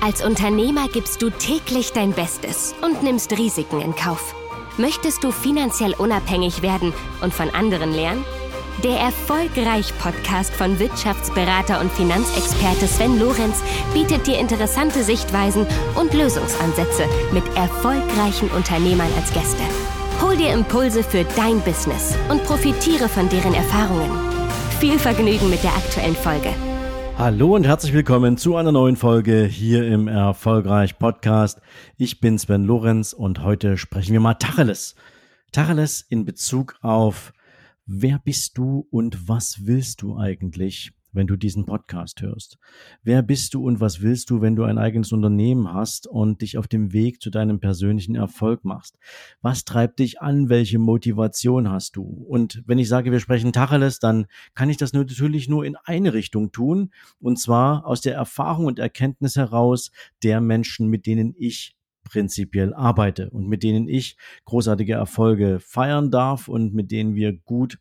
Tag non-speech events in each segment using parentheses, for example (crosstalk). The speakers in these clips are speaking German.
Als Unternehmer gibst du täglich dein Bestes und nimmst Risiken in Kauf. Möchtest du finanziell unabhängig werden und von anderen lernen? Der Erfolgreich-Podcast von Wirtschaftsberater und Finanzexperte Sven Lorenz bietet dir interessante Sichtweisen und Lösungsansätze mit erfolgreichen Unternehmern als Gäste. Hol dir Impulse für dein Business und profitiere von deren Erfahrungen. Viel Vergnügen mit der aktuellen Folge. Hallo und herzlich willkommen zu einer neuen Folge hier im Erfolgreich Podcast. Ich bin Sven Lorenz und heute sprechen wir mal Tacheles. Tacheles in Bezug auf wer bist du und was willst du eigentlich? Wenn du diesen Podcast hörst? Wer bist du und was willst du, wenn du ein eigenes Unternehmen hast und dich auf dem Weg zu deinem persönlichen Erfolg machst? Was treibt dich an? Welche Motivation hast du? Und wenn ich sage, wir sprechen Tacheles, dann kann ich das natürlich nur in eine Richtung tun, und zwar aus der Erfahrung und Erkenntnis heraus der Menschen, mit denen ich prinzipiell arbeite und mit denen ich großartige Erfolge feiern darf und mit denen wir gut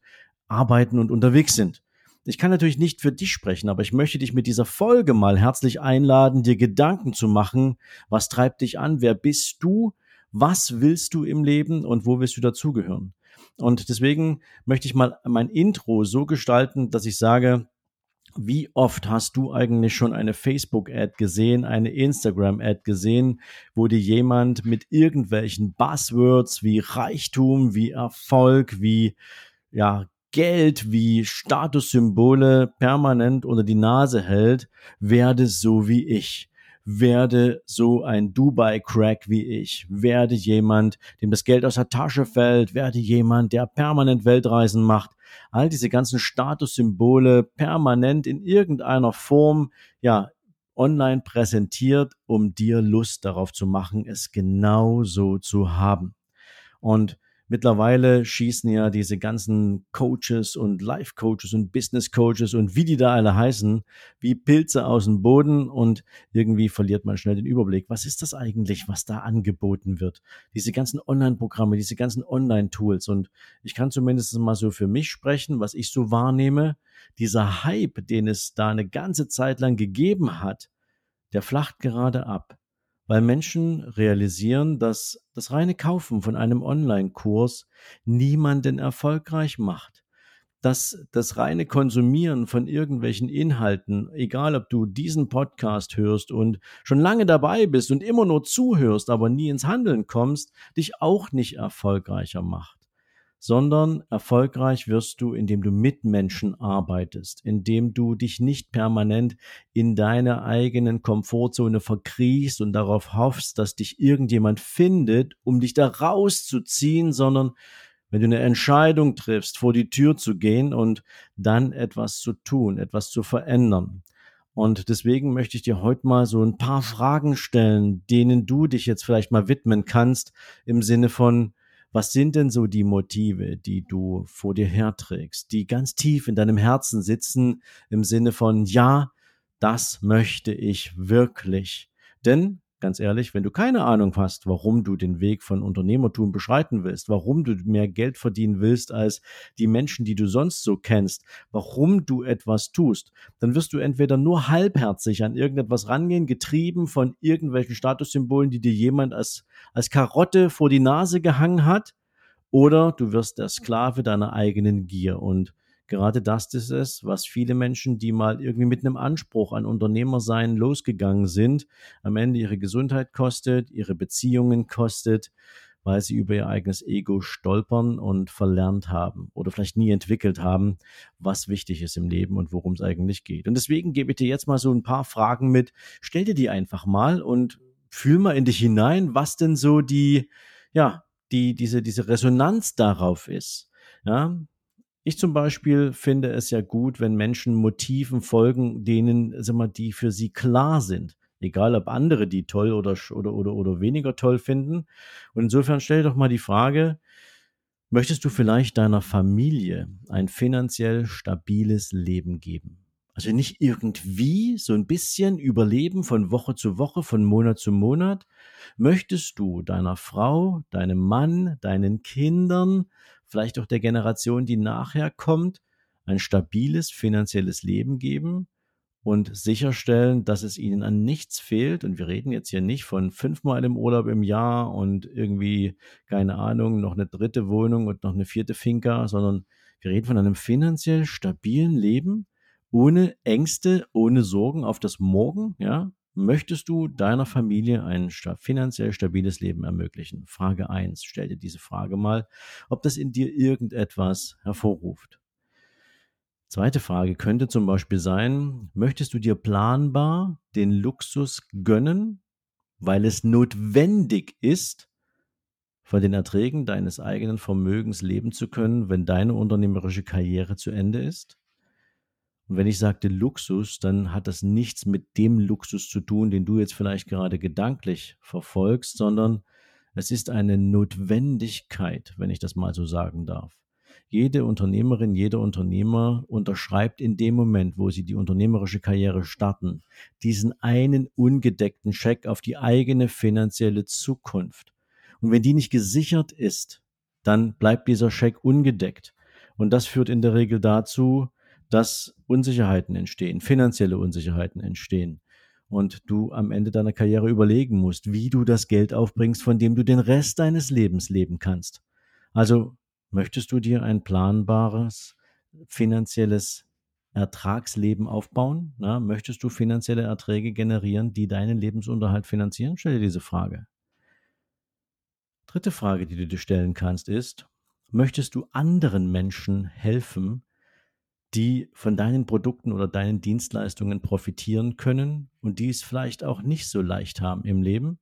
arbeiten und unterwegs sind. Ich kann natürlich nicht für dich sprechen, aber ich möchte dich mit dieser Folge mal herzlich einladen, dir Gedanken zu machen, was treibt dich an, wer bist du, was willst du im Leben? Und wo willst du dazugehören. Und deswegen möchte ich mal mein Intro so gestalten, dass ich sage, wie oft hast du eigentlich schon eine Facebook-Ad gesehen, eine Instagram-Ad gesehen, wo dir jemand mit irgendwelchen Buzzwords wie Reichtum, wie Erfolg, wie ja, Geld wie Statussymbole permanent unter die Nase hält, werde so wie ich. Werde so ein Dubai-Crack wie ich. Werde jemand, dem das Geld aus der Tasche fällt. Werde jemand, der permanent Weltreisen macht. All diese ganzen Statussymbole permanent in irgendeiner Form, ja, online präsentiert, um dir Lust darauf zu machen, es genau so zu haben. Und Mittlerweile schießen ja diese ganzen Coaches und Life-Coaches und Business-Coaches und wie die da alle heißen, wie Pilze aus dem Boden und irgendwie verliert man schnell den Überblick. Was ist das eigentlich, was da angeboten wird? Diese ganzen Online-Programme, diese ganzen Online-Tools und ich kann zumindest mal so für mich sprechen, was ich so wahrnehme. Dieser Hype, den es da eine ganze Zeit lang gegeben hat, der flacht gerade ab weil Menschen realisieren, dass das reine Kaufen von einem Online-Kurs niemanden erfolgreich macht. Dass das reine Konsumieren von irgendwelchen Inhalten, egal ob du diesen Podcast hörst und schon lange dabei bist und immer nur zuhörst, aber nie ins Handeln kommst, dich auch nicht erfolgreicher macht sondern erfolgreich wirst du, indem du mit Menschen arbeitest, indem du dich nicht permanent in deine eigenen Komfortzone verkriechst und darauf hoffst, dass dich irgendjemand findet, um dich da rauszuziehen, sondern wenn du eine Entscheidung triffst, vor die Tür zu gehen und dann etwas zu tun, etwas zu verändern. Und deswegen möchte ich dir heute mal so ein paar Fragen stellen, denen du dich jetzt vielleicht mal widmen kannst, im Sinne von, was sind denn so die Motive, die du vor dir herträgst, die ganz tief in deinem Herzen sitzen im Sinne von, ja, das möchte ich wirklich. Denn Ganz ehrlich, wenn du keine Ahnung hast, warum du den Weg von Unternehmertum beschreiten willst, warum du mehr Geld verdienen willst als die Menschen, die du sonst so kennst, warum du etwas tust, dann wirst du entweder nur halbherzig an irgendetwas rangehen, getrieben von irgendwelchen Statussymbolen, die dir jemand als, als Karotte vor die Nase gehangen hat, oder du wirst der Sklave deiner eigenen Gier. Und Gerade das ist es, was viele Menschen, die mal irgendwie mit einem Anspruch an Unternehmersein losgegangen sind, am Ende ihre Gesundheit kostet, ihre Beziehungen kostet, weil sie über ihr eigenes Ego stolpern und verlernt haben oder vielleicht nie entwickelt haben, was wichtig ist im Leben und worum es eigentlich geht. Und deswegen gebe ich dir jetzt mal so ein paar Fragen mit. Stell dir die einfach mal und fühl mal in dich hinein, was denn so die, ja, die, diese, diese Resonanz darauf ist. Ja, ich zum Beispiel finde es ja gut, wenn Menschen Motiven folgen, denen, sag mal, die für sie klar sind. Egal, ob andere die toll oder, oder, oder, oder weniger toll finden. Und insofern stell doch mal die Frage, möchtest du vielleicht deiner Familie ein finanziell stabiles Leben geben? Also nicht irgendwie so ein bisschen überleben von Woche zu Woche, von Monat zu Monat. Möchtest du deiner Frau, deinem Mann, deinen Kindern vielleicht auch der Generation, die nachher kommt, ein stabiles finanzielles Leben geben? und sicherstellen, dass es ihnen an nichts fehlt. Und wir reden jetzt hier nicht von fünfmal im Urlaub im Jahr und irgendwie, keine Ahnung, noch eine dritte Wohnung und noch eine vierte Finca, sondern wir reden von einem finanziell stabilen Leben, ohne Ängste, ohne Sorgen auf das Morgen, ja. Möchtest du deiner Familie ein finanziell stabiles Leben ermöglichen? Frage eins. Stell dir diese Frage mal, ob das in dir irgendetwas hervorruft. Zweite Frage könnte zum Beispiel sein, möchtest du dir planbar den Luxus gönnen, weil es notwendig ist, von den Erträgen deines eigenen Vermögens leben zu können, wenn deine unternehmerische Karriere zu Ende ist? Und wenn ich sagte Luxus, dann hat das nichts mit dem Luxus zu tun, den du jetzt vielleicht gerade gedanklich verfolgst, sondern es ist eine Notwendigkeit, wenn ich das mal so sagen darf. Jede Unternehmerin, jeder Unternehmer unterschreibt in dem Moment, wo sie die unternehmerische Karriere starten, diesen einen ungedeckten Scheck auf die eigene finanzielle Zukunft. Und wenn die nicht gesichert ist, dann bleibt dieser Scheck ungedeckt. Und das führt in der Regel dazu, dass Unsicherheiten entstehen, finanzielle Unsicherheiten entstehen. Und du am Ende deiner Karriere überlegen musst, wie du das Geld aufbringst, von dem du den Rest deines Lebens leben kannst. Also Möchtest du dir ein planbares finanzielles Ertragsleben aufbauen? Na, möchtest du finanzielle Erträge generieren, die deinen Lebensunterhalt finanzieren? Stell dir diese Frage. Dritte Frage, die du dir stellen kannst, ist, möchtest du anderen Menschen helfen, die von deinen Produkten oder deinen Dienstleistungen profitieren können und die es vielleicht auch nicht so leicht haben im Leben?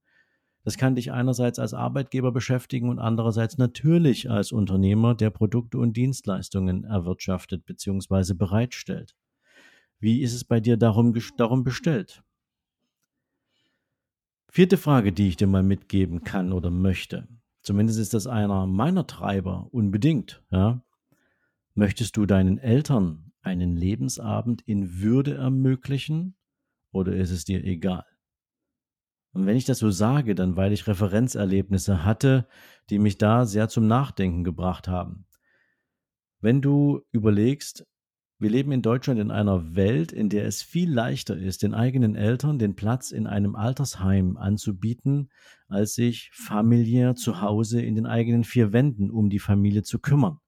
Das kann dich einerseits als Arbeitgeber beschäftigen und andererseits natürlich als Unternehmer, der Produkte und Dienstleistungen erwirtschaftet bzw. bereitstellt. Wie ist es bei dir darum, darum bestellt? Vierte Frage, die ich dir mal mitgeben kann oder möchte. Zumindest ist das einer meiner Treiber, unbedingt. Ja? Möchtest du deinen Eltern einen Lebensabend in Würde ermöglichen oder ist es dir egal? Und wenn ich das so sage, dann weil ich Referenzerlebnisse hatte, die mich da sehr zum Nachdenken gebracht haben. Wenn du überlegst, wir leben in Deutschland in einer Welt, in der es viel leichter ist, den eigenen Eltern den Platz in einem Altersheim anzubieten, als sich familiär zu Hause in den eigenen vier Wänden um die Familie zu kümmern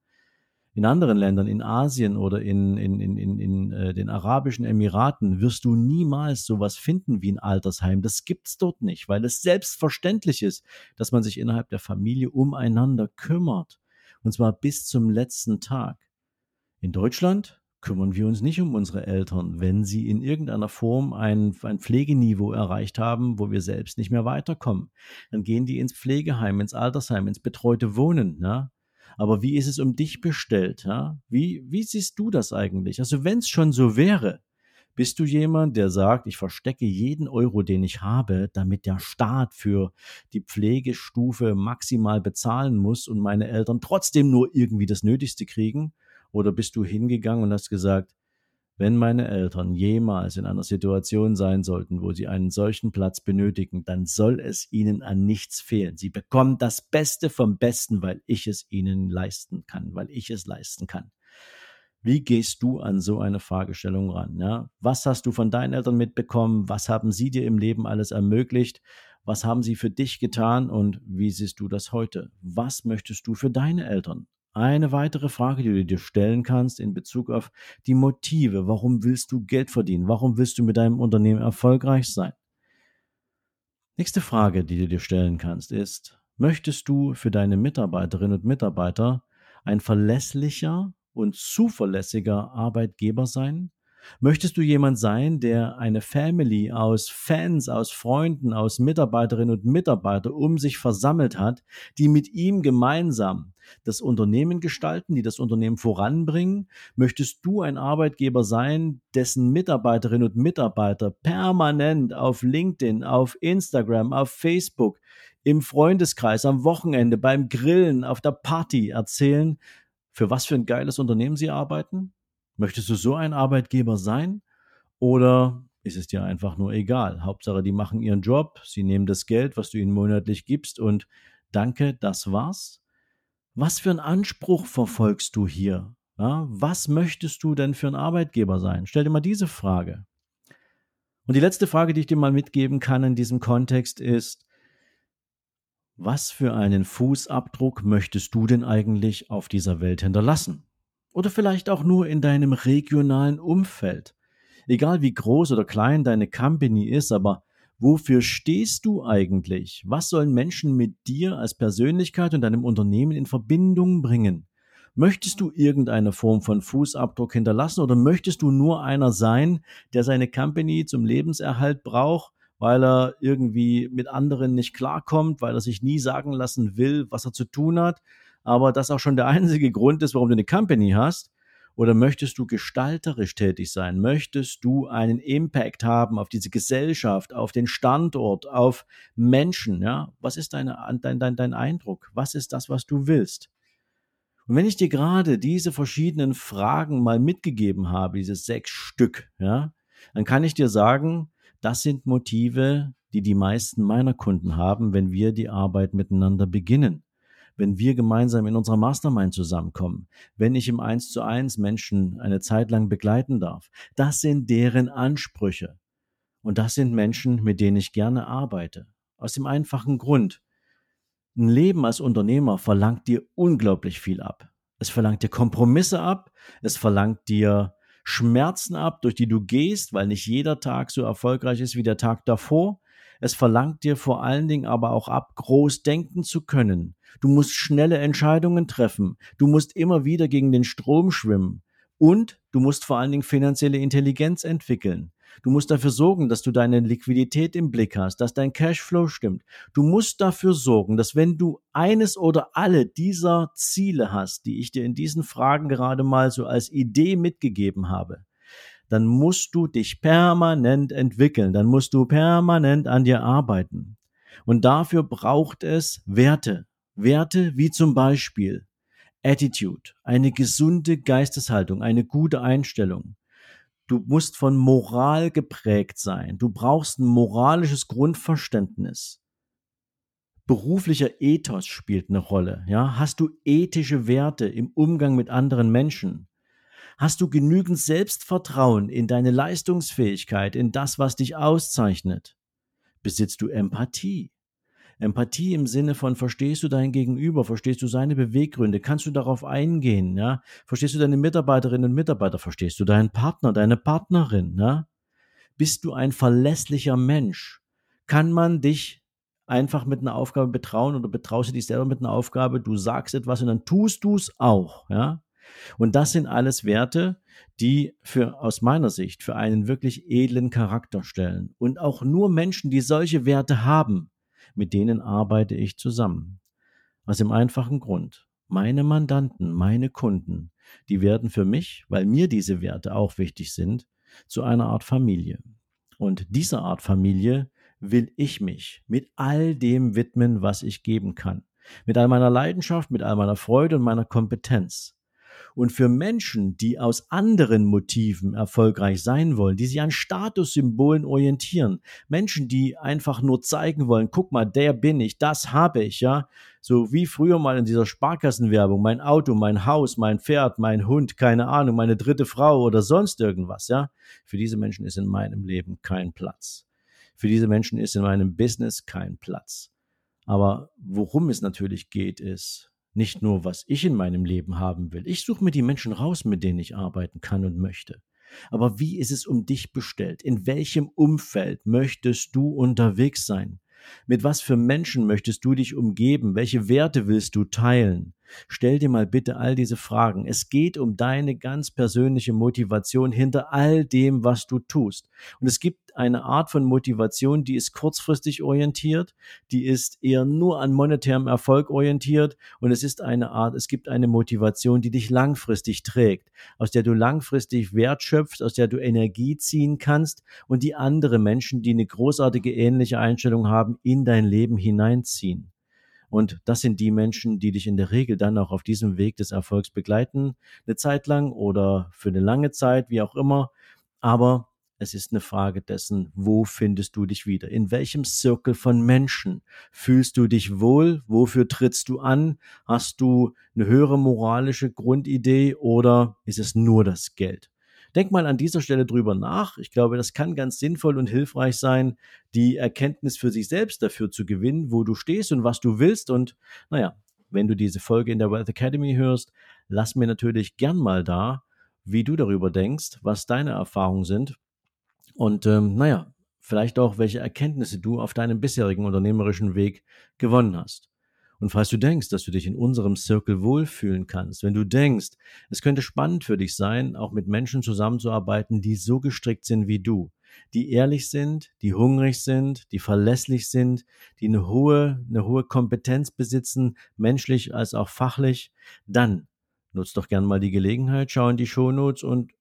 in anderen Ländern, in Asien oder in, in, in, in, in äh, den Arabischen Emiraten, wirst du niemals sowas finden wie ein Altersheim. Das gibt's dort nicht, weil es selbstverständlich ist, dass man sich innerhalb der Familie umeinander kümmert. Und zwar bis zum letzten Tag. In Deutschland kümmern wir uns nicht um unsere Eltern, wenn sie in irgendeiner Form ein, ein Pflegeniveau erreicht haben, wo wir selbst nicht mehr weiterkommen. Dann gehen die ins Pflegeheim, ins Altersheim, ins betreute Wohnen. Ja? Aber wie ist es um dich bestellt? Ja? Wie, wie siehst du das eigentlich? Also wenn es schon so wäre, bist du jemand, der sagt, ich verstecke jeden Euro, den ich habe, damit der Staat für die Pflegestufe maximal bezahlen muss und meine Eltern trotzdem nur irgendwie das Nötigste kriegen? Oder bist du hingegangen und hast gesagt, wenn meine Eltern jemals in einer Situation sein sollten, wo sie einen solchen Platz benötigen, dann soll es ihnen an nichts fehlen. Sie bekommen das Beste vom Besten, weil ich es ihnen leisten kann, weil ich es leisten kann. Wie gehst du an so eine Fragestellung ran? Ja? Was hast du von deinen Eltern mitbekommen? Was haben sie dir im Leben alles ermöglicht? Was haben sie für dich getan und wie siehst du das heute? Was möchtest du für deine Eltern? Eine weitere Frage, die du dir stellen kannst in Bezug auf die Motive. Warum willst du Geld verdienen? Warum willst du mit deinem Unternehmen erfolgreich sein? Nächste Frage, die du dir stellen kannst, ist, möchtest du für deine Mitarbeiterinnen und Mitarbeiter ein verlässlicher und zuverlässiger Arbeitgeber sein? Möchtest du jemand sein, der eine Family aus Fans, aus Freunden, aus Mitarbeiterinnen und Mitarbeitern um sich versammelt hat, die mit ihm gemeinsam das Unternehmen gestalten, die das Unternehmen voranbringen? Möchtest du ein Arbeitgeber sein, dessen Mitarbeiterinnen und Mitarbeiter permanent auf LinkedIn, auf Instagram, auf Facebook, im Freundeskreis, am Wochenende, beim Grillen, auf der Party erzählen, für was für ein geiles Unternehmen sie arbeiten? Möchtest du so ein Arbeitgeber sein? Oder ist es dir einfach nur egal? Hauptsache, die machen ihren Job, sie nehmen das Geld, was du ihnen monatlich gibst und danke, das war's. Was für einen Anspruch verfolgst du hier? Ja, was möchtest du denn für ein Arbeitgeber sein? Stell dir mal diese Frage. Und die letzte Frage, die ich dir mal mitgeben kann in diesem Kontext ist, was für einen Fußabdruck möchtest du denn eigentlich auf dieser Welt hinterlassen? Oder vielleicht auch nur in deinem regionalen Umfeld. Egal wie groß oder klein deine Company ist, aber wofür stehst du eigentlich? Was sollen Menschen mit dir als Persönlichkeit und deinem Unternehmen in Verbindung bringen? Möchtest du irgendeine Form von Fußabdruck hinterlassen oder möchtest du nur einer sein, der seine Company zum Lebenserhalt braucht, weil er irgendwie mit anderen nicht klarkommt, weil er sich nie sagen lassen will, was er zu tun hat, aber das auch schon der (laughs) einzige Grund ist, warum du eine Company hast? Oder möchtest du gestalterisch tätig sein? Möchtest du einen Impact haben auf diese Gesellschaft, auf den Standort, auf Menschen? Ja, was ist deine, dein, dein, dein Eindruck? Was ist das, was du willst? Und wenn ich dir gerade diese verschiedenen Fragen mal mitgegeben habe, diese sechs Stück, ja, dann kann ich dir sagen, das sind Motive, die die meisten meiner Kunden haben, wenn wir die Arbeit miteinander beginnen. Wenn wir gemeinsam in unserer Mastermind zusammenkommen, wenn ich im Eins zu eins Menschen eine Zeit lang begleiten darf, das sind deren Ansprüche. Und das sind Menschen, mit denen ich gerne arbeite. Aus dem einfachen Grund, ein Leben als Unternehmer verlangt dir unglaublich viel ab. Es verlangt dir Kompromisse ab, es verlangt dir Schmerzen ab, durch die du gehst, weil nicht jeder Tag so erfolgreich ist wie der Tag davor. Es verlangt dir vor allen Dingen aber auch ab, groß denken zu können. Du musst schnelle Entscheidungen treffen. Du musst immer wieder gegen den Strom schwimmen. Und du musst vor allen Dingen finanzielle Intelligenz entwickeln. Du musst dafür sorgen, dass du deine Liquidität im Blick hast, dass dein Cashflow stimmt. Du musst dafür sorgen, dass wenn du eines oder alle dieser Ziele hast, die ich dir in diesen Fragen gerade mal so als Idee mitgegeben habe, dann musst du dich permanent entwickeln, dann musst du permanent an dir arbeiten. Und dafür braucht es Werte. Werte wie zum Beispiel Attitude, eine gesunde Geisteshaltung, eine gute Einstellung. Du musst von Moral geprägt sein. Du brauchst ein moralisches Grundverständnis. Beruflicher Ethos spielt eine Rolle. Ja, hast du ethische Werte im Umgang mit anderen Menschen? Hast du genügend Selbstvertrauen in deine Leistungsfähigkeit, in das, was dich auszeichnet? Besitzt du Empathie? Empathie im Sinne von verstehst du dein Gegenüber, verstehst du seine Beweggründe, kannst du darauf eingehen, ja? Verstehst du deine Mitarbeiterinnen und Mitarbeiter, verstehst du deinen Partner, deine Partnerin, ja? Bist du ein verlässlicher Mensch? Kann man dich einfach mit einer Aufgabe betrauen oder betraust du dich selber mit einer Aufgabe, du sagst etwas und dann tust du es auch, ja? Und das sind alles Werte, die für, aus meiner Sicht, für einen wirklich edlen Charakter stellen. Und auch nur Menschen, die solche Werte haben, mit denen arbeite ich zusammen. Aus dem einfachen Grund, meine Mandanten, meine Kunden, die werden für mich, weil mir diese Werte auch wichtig sind, zu einer Art Familie. Und dieser Art Familie will ich mich mit all dem widmen, was ich geben kann. Mit all meiner Leidenschaft, mit all meiner Freude und meiner Kompetenz. Und für Menschen, die aus anderen Motiven erfolgreich sein wollen, die sich an Statussymbolen orientieren, Menschen, die einfach nur zeigen wollen, guck mal, der bin ich, das habe ich, ja, so wie früher mal in dieser Sparkassenwerbung, mein Auto, mein Haus, mein Pferd, mein Hund, keine Ahnung, meine dritte Frau oder sonst irgendwas, ja. Für diese Menschen ist in meinem Leben kein Platz. Für diese Menschen ist in meinem Business kein Platz. Aber worum es natürlich geht, ist, nicht nur, was ich in meinem Leben haben will. Ich suche mir die Menschen raus, mit denen ich arbeiten kann und möchte. Aber wie ist es um dich bestellt? In welchem Umfeld möchtest du unterwegs sein? Mit was für Menschen möchtest du dich umgeben? Welche Werte willst du teilen? Stell dir mal bitte all diese Fragen. Es geht um deine ganz persönliche Motivation hinter all dem, was du tust. Und es gibt eine Art von Motivation, die ist kurzfristig orientiert, die ist eher nur an monetärem Erfolg orientiert und es ist eine Art, es gibt eine Motivation, die dich langfristig trägt, aus der du langfristig Wert schöpfst, aus der du Energie ziehen kannst und die andere Menschen, die eine großartige ähnliche Einstellung haben, in dein Leben hineinziehen. Und das sind die Menschen, die dich in der Regel dann auch auf diesem Weg des Erfolgs begleiten, eine Zeit lang oder für eine lange Zeit, wie auch immer. Aber es ist eine Frage dessen, wo findest du dich wieder? In welchem Circle von Menschen fühlst du dich wohl? Wofür trittst du an? Hast du eine höhere moralische Grundidee oder ist es nur das Geld? Denk mal an dieser Stelle drüber nach. Ich glaube, das kann ganz sinnvoll und hilfreich sein, die Erkenntnis für sich selbst dafür zu gewinnen, wo du stehst und was du willst. Und naja, wenn du diese Folge in der Wealth Academy hörst, lass mir natürlich gern mal da, wie du darüber denkst, was deine Erfahrungen sind. Und ähm, naja, vielleicht auch, welche Erkenntnisse du auf deinem bisherigen unternehmerischen Weg gewonnen hast. Und falls du denkst, dass du dich in unserem Circle wohlfühlen kannst, wenn du denkst, es könnte spannend für dich sein, auch mit Menschen zusammenzuarbeiten, die so gestrickt sind wie du, die ehrlich sind, die hungrig sind, die verlässlich sind, die eine hohe, eine hohe Kompetenz besitzen, menschlich als auch fachlich, dann nutzt doch gern mal die Gelegenheit, schau in die Shownotes und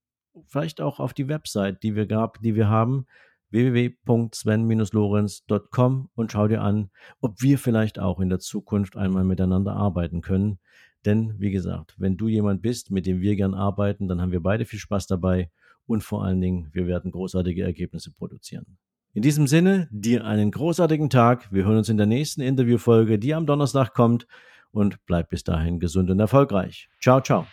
vielleicht auch auf die Website, die wir gab, die wir haben, www.sven-lorenz.com und schau dir an, ob wir vielleicht auch in der Zukunft einmal miteinander arbeiten können. Denn, wie gesagt, wenn du jemand bist, mit dem wir gern arbeiten, dann haben wir beide viel Spaß dabei und vor allen Dingen, wir werden großartige Ergebnisse produzieren. In diesem Sinne, dir einen großartigen Tag. Wir hören uns in der nächsten Interviewfolge, die am Donnerstag kommt und bleib bis dahin gesund und erfolgreich. Ciao, ciao.